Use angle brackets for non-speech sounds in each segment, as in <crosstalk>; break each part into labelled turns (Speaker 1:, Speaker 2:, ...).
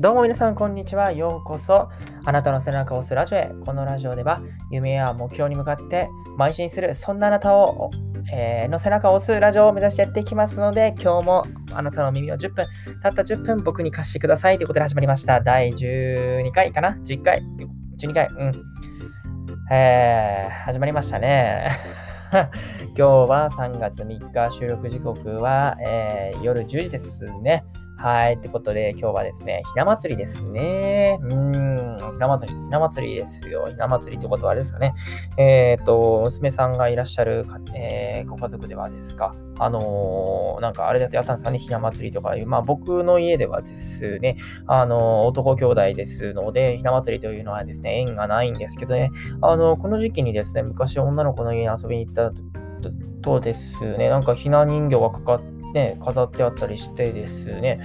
Speaker 1: どうも皆さん、こんにちは。ようこそ。あなたの背中を押すラジオへ。このラジオでは、夢や目標に向かって邁進する、そんなあなたを、えー、の背中を押すラジオを目指してやっていきますので、今日もあなたの耳を10分、たった10分僕に貸してくださいということで始まりました。第12回かな ?11 回 ?12 回？うん。えー、始まりましたね。<laughs> 今日は3月3日、収録時刻は、えー、夜10時ですね。はい。ってことで、今日はですね、ひな祭りですね。うーん、ひな祭り、ひな祭りですよ。ひな祭りってことはあれですかね。えっ、ー、と、娘さんがいらっしゃる、えー、ご家族ではですか。あのー、なんかあれだとやったんですかね、ひな祭りとかいう。まあ僕の家ではですね、あの男兄弟ですので、ひな祭りというのはですね、縁がないんですけどね、あのこの時期にですね、昔女の子の家に遊びに行ったとですね、なんかひな人形がかかって、ね、飾ってあったりしてですね、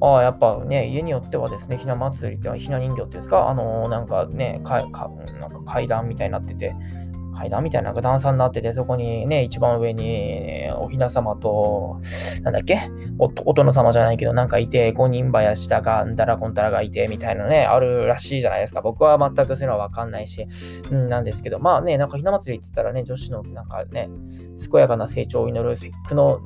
Speaker 1: ああ、やっぱね、家によってはですね、ひな祭りってひな人形っていうんですか、あのー、なんかねかか、なんか階段みたいになってて、階段みたいな段差になってて、そこにね、一番上におひな様と、なんだっけ？おお殿様じゃないけど、なんかいて、五人林や下がんだらこんたらがいて、みたいなね、あるらしいじゃないですか。僕は全くそういうのはわかんないし、うん、なんですけど、まあね、なんかひな祭りって言ったらね、女子のなんかね、健やかな成長を祈る節句の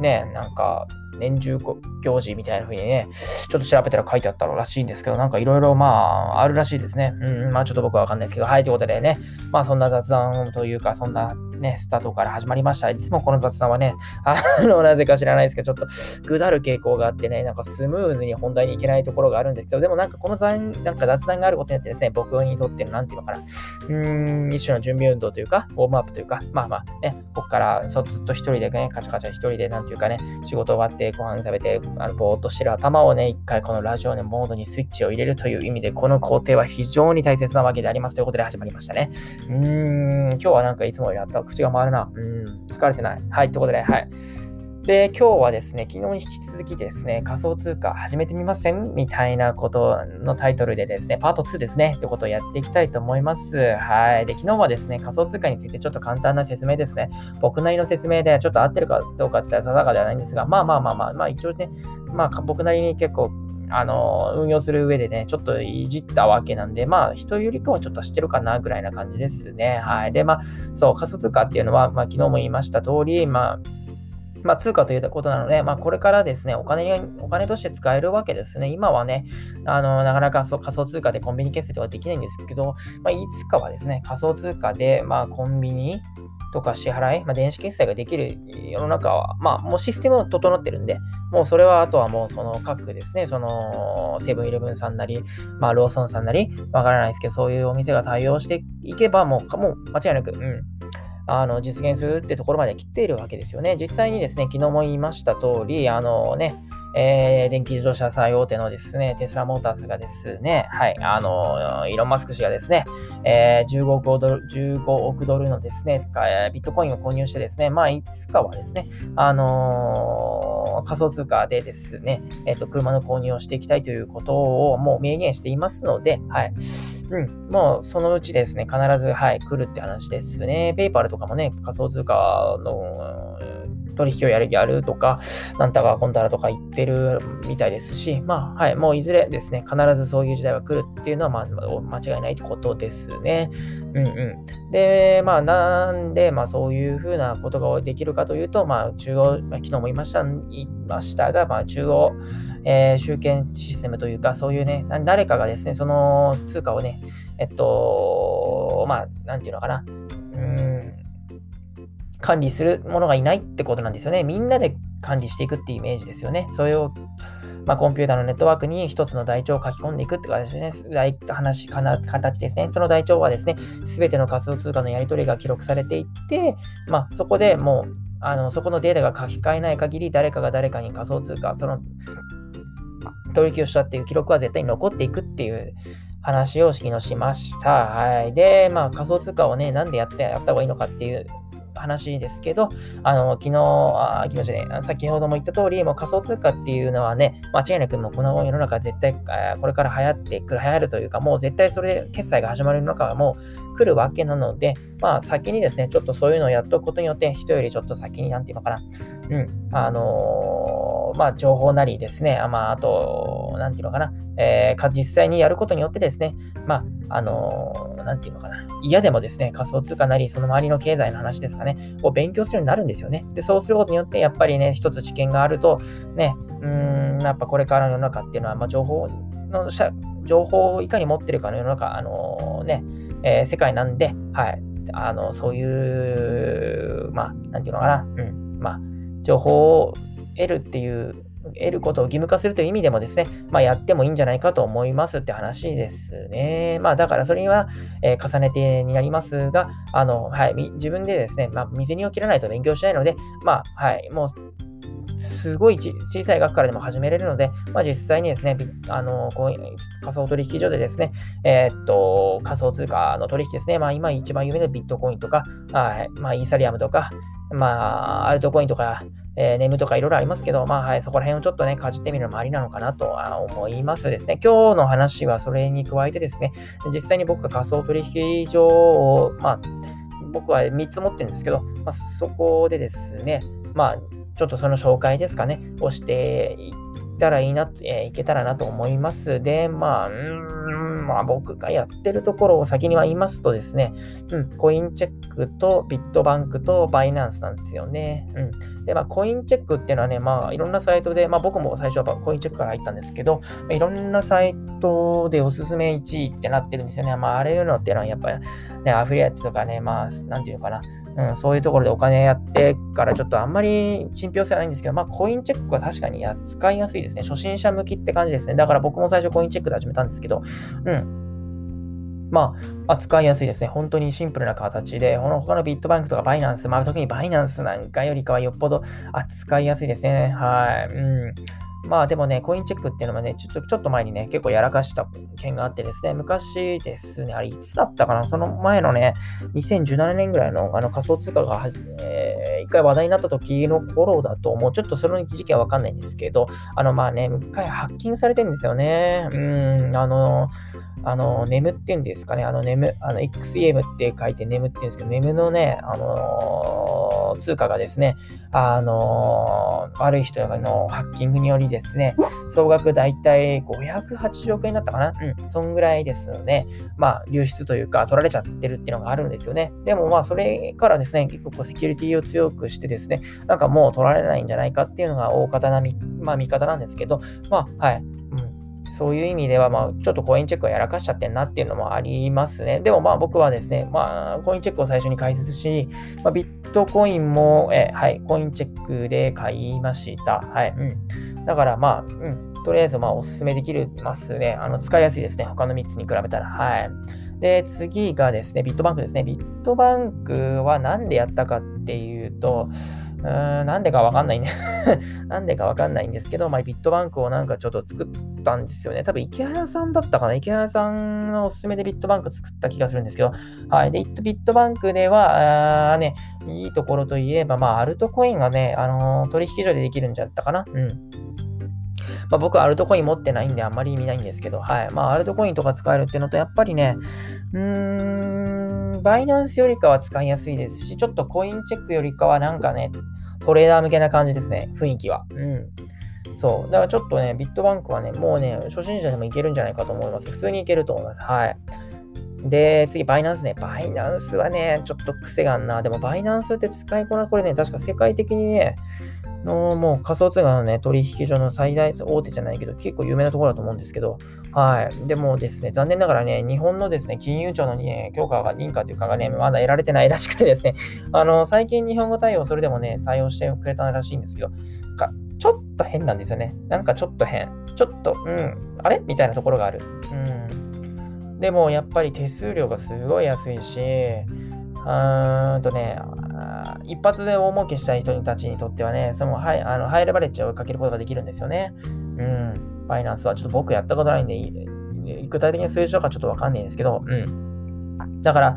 Speaker 1: ね、なんか、年中行事みたいな風にね、ちょっと調べたら書いてあったらしいんですけど、なんかいろいろまあ、あるらしいですね。うん、まあちょっと僕はわかんないですけど、はい、ということでね、まあそんな雑談というか、そんなね、スタートから始まりました。いつもこの雑談はね、あの、<laughs> なぜか知らないですけど、ちょっとぐだる傾向があってね、なんかスムーズに本題に行けないところがあるんですけど、でもなんかこのなんか雑談があることによってですね、僕にとっての、なんていうのかな、うーん、一種の準備運動というか、ウォームアップというか、まあまあね、ここからそずっと一人でね、カチャカチャ一人で、なんていうかね、仕事終わってご飯食べて、あのぼーっとしてる頭をね、一回このラジオのモードにスイッチを入れるという意味で、この工程は非常に大切なわけでありますということで始まりましたね。うーん、今日はなんかいつもよりあった口が回るな。うん、疲れてない。はい、ということで、はい。で、今日はですね、昨日に引き続きですね、仮想通貨始めてみません？みたいなことのタイトルでですね、パート2ですね、ってことをやっていきたいと思います。はい。で、昨日はですね、仮想通貨についてちょっと簡単な説明ですね。僕なりの説明でちょっと合ってるかどうかって言ったら定かではないんですが、まあまあまあまあ、まあ一応ね、まあ僕なりに結構あの、運用する上でね、ちょっといじったわけなんで、まあ、人よりかはちょっと知ってるかなぐらいな感じですね。はい。で、まあ、そう、仮想通貨っていうのは、まあ、昨日も言いました通り、まあ、まあ、通貨ということなので、まあ、これからですね、お金、お金として使えるわけですね。今はね、あの、なかなかそう仮想通貨でコンビニ決済とかできないんですけど、まあ、いつかはですね、仮想通貨で、まあ、コンビニとか支払い、まあ、電子決済ができる世の中は、まあ、もうシステムを整ってるんで、もうそれはあとはもうその各ですね、そのセブンイレブンさんなり、まあ、ローソンさんなり、わからないですけど、そういうお店が対応していけば、もう、もう間違いなく、うん、あの実現するってところまで来ているわけですよね。実際にですね、昨日も言いました通り、あのね、えー、電気自動車最大手のですね、テスラモーターズがですね、はい、あの、イーロン・マスク氏がですね、えー、15, 億ドル15億ドルのですね、ビットコインを購入してですね、まあ、いつかはですね、あのー、仮想通貨でですね、えっ、と、車の購入をしていきたいということをもう明言していますので、はい。うん、もうそのうちですね、必ず、はい、来るって話ですね。ペイパルとかもね、仮想通貨の取引をやるやるとか、なんたかこんたらとか言ってるみたいですし、まあ、はい、もういずれですね、必ずそういう時代が来るっていうのは、まあ、間違いないってことですね。うんうん。で、まあ、なんで、まあ、そういうふうなことができるかというと、まあ、中央、まあ、昨日も言いました言いましたが、まあ、中央、えー、集権システムというか、そういうね、誰かがですね、その通貨をね、えっと、まあ、なんていうのかな、管理するものがいないってことなんですよね。みんなで管理していくっていうイメージですよね。それを、まあ、コンピューターのネットワークに一つの台帳を書き込んでいくって形ですね。話かな形ですね。その台帳はですね、すべての仮想通貨のやり取りが記録されていって、まあ、そこでもう、あのそこのデータが書き換えない限り、誰かが誰かに仮想通貨、その取引をしたっていう記録は絶対に残っていくっていう話を昨日しました。はい。で、まあ仮想通貨をね、なんでやってやった方がいいのかっていう話ですけど、あの、昨日、あ昨日じゃね先ほども言った通り、もう仮想通貨っていうのはね、間違いなくもうこの世の中絶対、これから流行ってくる、流行るというか、もう絶対それで決済が始まるのかはもう来るわけなので、まあ先にですね、ちょっとそういうのをやっとくことによって、人よりちょっと先に、なんていうのかな、うん、あのー、まあ情報なりですね、あまああと、なんていうのかな、えー、実際にやることによってですね、まあ、あのー、なんていうのかな、嫌でもですね、仮想通貨なり、その周りの経済の話ですかね、を勉強するようになるんですよね。で、そうすることによって、やっぱりね、一つ知見があると、ね、うん、やっぱこれからの世の中っていうのは、まあ、情報の、情報をいかに持ってるかの世の中、あのー、ね、えー、世界なんで、はい、あの、そういう、まあ、なんていうのかな、うん、まあ、情報を得るっていう得ることを義務化するという意味でもですね、まあ、やってもいいんじゃないかと思いますって話ですね。まあ、だからそれには、えー、重ねてになりますが、あの、はい、自分でですね、まあ、水にを切らないと勉強しないので、まあ、はい、もう、すごい小さい額からでも始めれるので、まあ、実際にですね、あのこう仮想取引所でですね、えー、っと、仮想通貨の取引ですね、まあ、今一番有名なビットコインとか、はいまあ、イーサリアムとか、まあ、アルトコインとか、えー、ネームとかいろいろありますけど、まあはい、そこら辺をちょっとね、かじってみるのもありなのかなとは思いますですね。今日の話はそれに加えてですね、実際に僕が仮想取引所を、まあ、僕は3つ持ってるんですけど、まあ、そこでですね、まあ、ちょっとその紹介ですかね、をしていったらいいな、えー、いけたらなと思います。で、まあ、うんまあ僕がやってるところを先には言いますとですね、うん、コインチェックとビットバンクとバイナンスなんですよね。うん。で、まあコインチェックっていうのはね、まあいろんなサイトで、まあ僕も最初はコインチェックから入ったんですけど、いろんなサイトでおすすめ1位ってなってるんですよね。まああれいうのっていうのはやっぱりね、アフリエイトとかね、まあなんていうのかな、うん、そういうところでお金やってからちょっとあんまり信憑性はないんですけど、まあコインチェックは確かにや使いやすいですね。初心者向きって感じですね。だから僕も最初コインチェックで始めたんですけど、うん。まあ、扱いやすいですね。本当にシンプルな形で、この他のビットバンクとかバイナンス、まあ、特にバイナンスなんかよりかはよっぽど扱いやすいですね。はい。うん。まあでもね、コインチェックっていうのもね、ちょっとちょっと前にね、結構やらかした件があってですね、昔ですね、あれいつだったかな、その前のね、2017年ぐらいのあの仮想通貨がはじ、えー、一回話題になった時の頃だともう。ちょっとその時期はわかんないんですけど、あのまあね、一回ハッキングされてるんですよね。うん、あのあの、ネムっていうんですかね、あの、ネム、あの、XEM って書いてネムって言うんですけど、ネムのね、あのー、通貨がですね、あのー、悪い人のハッキングによりですね、総額だいたい580億円だったかな？うん、そんぐらいですので、まあ、流出というか、取られちゃってるっていうのがあるんですよね。でもまあ、それからですね、結構セキュリティを強くしてですね、なんかもう取られないんじゃないかっていうのが大方なみ、まあ、見方なんですけど、まあ、はい。そういう意味では、まあ、ちょっとコインチェックをやらかしちゃってんなっていうのもありますね。でもまあ僕はですね、まあ、コインチェックを最初に解説し、まあ、ビットコインも、えはい、コインチェックで買いました。はい。うん。だからまあ、うん。とりあえずまあおすすめできますね。あの使いやすいですね。他の3つに比べたら。はい。で、次がですね、ビットバンクですね。ビットバンクは何でやったかっていうと、なんでかわかんないね <laughs> なんでかわかんないんですけど、まあ、ビットバンクをなんかちょっと作ったんですよね。多分、池谷さんだったかな？池谷さんのおすすめでビットバンク作った気がするんですけど、はい。で、ビットバンクでは、あね、いいところといえば、まあ、アルトコインがね、あのー、取引所でできるんじゃったかな？うん。まあ、僕アルトコイン持ってないんであんまり意味ないんですけど、はい。まあ、アルトコインとか使えるっていうのと、やっぱりね、うーん、バイナンスよりかは使いやすいですし、ちょっとコインチェックよりかはなんかね、トレーダー向けな感じですね、雰囲気は。うん。そう。だからちょっとね、ビットバンクはね、もうね、初心者でもいけるんじゃないかと思います。普通にいけると思います。はい。で、次、バイナンスね。バイナンスはね、ちょっと癖があんな。でも、バイナンスって使いこな、これね、確か世界的にね、のもう仮想通貨のね、取引所の最大大手じゃないけど、結構有名なところだと思うんですけど、はい。でもですね、残念ながらね、日本のですね、金融庁の、ね、許可が、認可というかがね、まだ得られてないらしくてですね、<laughs> あの、最近日本語対応、それでもね、対応してくれたらしいんですけど、かちょっと変なんですよね。なんかちょっと変。ちょっと、うん、あれ？みたいなところがある。うん。でも、やっぱり手数料がすごい安いし、うーんとね、一発で大儲けしたい人たちにとってはね、そのハイあのハイレバレッジをかけることができるんですよね。うん。ファイナンスはちょっと僕やったことないんで、具体的な数字とかちょっとわかんないんですけど、うん。だから、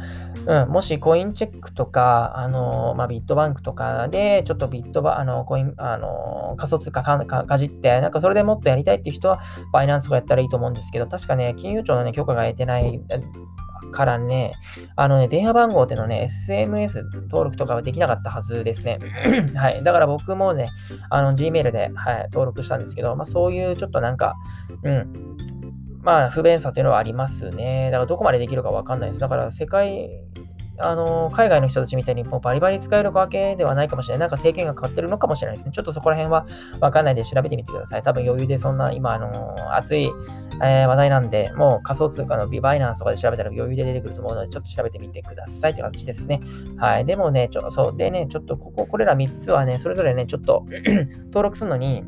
Speaker 1: うん、もしコインチェックとか、あのまあ、ビットバンクとかで、ちょっとビットバ、あの、コイン、あの仮想通貨かかかじって、なんかそれでもっとやりたいっていう人は、バイナンスとかやったらいいと思うんですけど、確かね、金融庁のね、許可が得てないからね、あのね、電話番号ってのね、SMS 登録とかはできなかったはずですね。<clears throat> はい。だから僕もね、あの、Gmail で、はい、登録したんですけど、まあそういうちょっとなんか、うん、まあ不便さというのはありますね。だからどこまでできるかわかんないです。だから世界あの、海外の人たちみたいにもうバリバリ使えるわけではないかもしれない。なんか政権が変わってるのかもしれないですね。ちょっとそこら辺はわかんないで調べてみてください。多分余裕でそんな今、あの熱い、えー、話題なんで、もう仮想通貨のビバイナンスとかで調べたら余裕で出てくると思うので、ちょっと調べてみてくださいって形ですね。はい。でもね、ちょ、そう。でね、ちょっとここ、これら3つはね、それぞれね、ちょっと <clears throat> 登録するのに、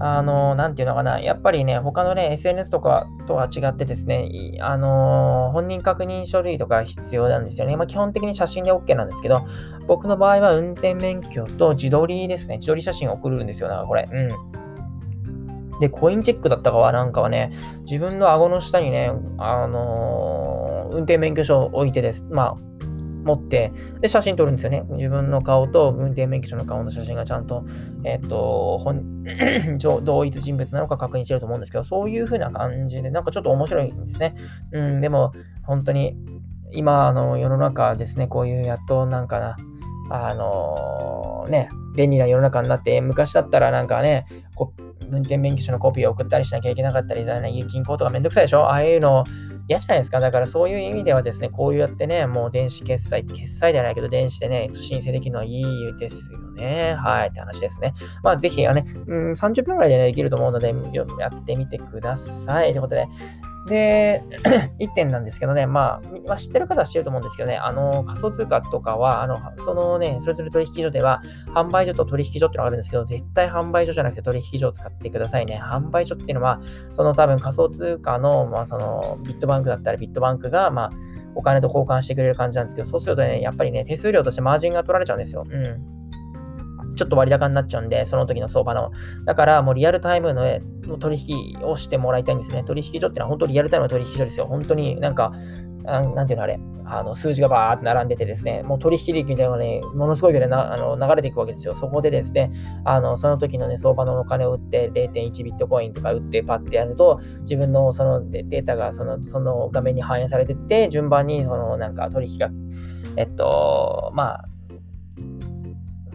Speaker 1: あの、なんていうのかな、やっぱりね、他のね、SNS とかとは違ってですね、あの、本人確認書類とか必要なんですよね。まあ、基本的に写真で OK なんですけど、僕の場合は運転免許と自撮りですね。自撮り写真を送るんですよ。だからこれ。うん。で、コインチェックだったかはなんかはね、自分の顎の下にね、あのー、運転免許証を置いてです。まあ、持って、で、写真撮るんですよね。自分の顔と運転免許証の顔の写真がちゃんと、えっ、と、本 <clears throat> 同一人物なのか確認してると思うんですけど、そういう風な感じで、なんかちょっと面白いんですね。うん、でも、本当に、今の世の中ですね、こういうやっとなんかな、あのー、ね、便利な世の中になって、昔だったらなんかね、運転免許証のコピーを送ったりしなきゃいけなかったり、銀行とかめんどくさいでしょ？ああいうの嫌じゃないですか。だからそういう意味ではですね、こうやってね、もう電子決済、決済じゃないけど、電子でね、申請できるのはいいですよね。はい、って話ですね。まあ、ぜひ、あね、うん、30分くらいで、ね、できると思うので、やってみてください。ということで、で、<clears throat> 1点なんですけどね、まあ、まあ、知ってる方は知ってると思うんですけどね、あの、仮想通貨とかは、あの、そのね、それぞれ取引所では、販売所と取引所っていうのがあるんですけど、絶対販売所じゃなくて取引所を使ってくださいね。販売所っていうのは、その多分仮想通貨の、まあ、その、ビットバンクだったらビットバンクが、まあ、お金と交換してくれる感じなんですけど、そうするとね、やっぱりね、手数料としてマージンが取られちゃうんですよ。うん。ちょっと割高になっちゃうんで、その時の相場の。だからもうリアルタイムの取引をしてもらいたいんですね。取引所ってのは本当リアルタイムの取引所ですよ。本当になんか、なんていうのあれ、あの数字がバーって並んでてですね、もう取引利益みたいなのがね、ものすごいぐらいなあの流れていくわけですよ。そこでですね、あのその時のね、相場のお金を売って0.1ビットコインとか売ってパッてやると、自分のそのデータがそのその画面に反映されてって、順番にそのなんか取引が、えっと、まあ、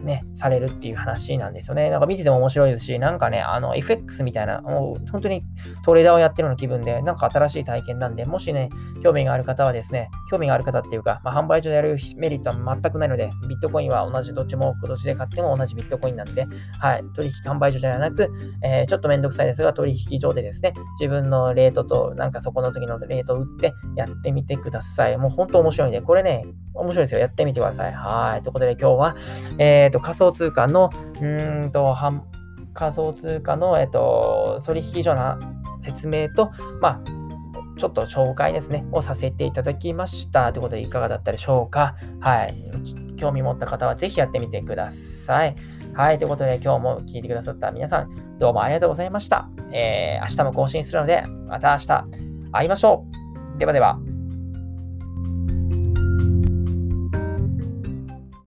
Speaker 1: ね、されるっていう話なんですよね。なんか見てても面白いですし、なんかね、あの、FX みたいな、もう本当にトレーダーをやってるような気分で、なんか新しい体験なんで、もしね、興味がある方はですね、興味がある方っていうか、まあ、販売所でやるメリットは全くないので、ビットコインは同じ、どっちも今年で買っても同じビットコインなんで、はい、取引販売所じゃなく、えー、ちょっとめんどくさいですが、取引所でですね、自分のレートと、なんかそこの時のレートを打ってやってみてください。もう本当面白いんで、これね、面白いですよ。やってみてください。はい。ということで今日は、えっ、ー、と、仮想通貨の、うんと、仮想通貨の、えっ、ー、と、取引所の説明と、まあ、ちょっと紹介ですね、をさせていただきました。ということで、いかがだったでしょうか？はい。興味持った方はぜひやってみてください。はい。ということで、今日も聞いてくださった皆さん、どうもありがとうございました。えー、明日も更新するので、また明日会いましょう。ではでは。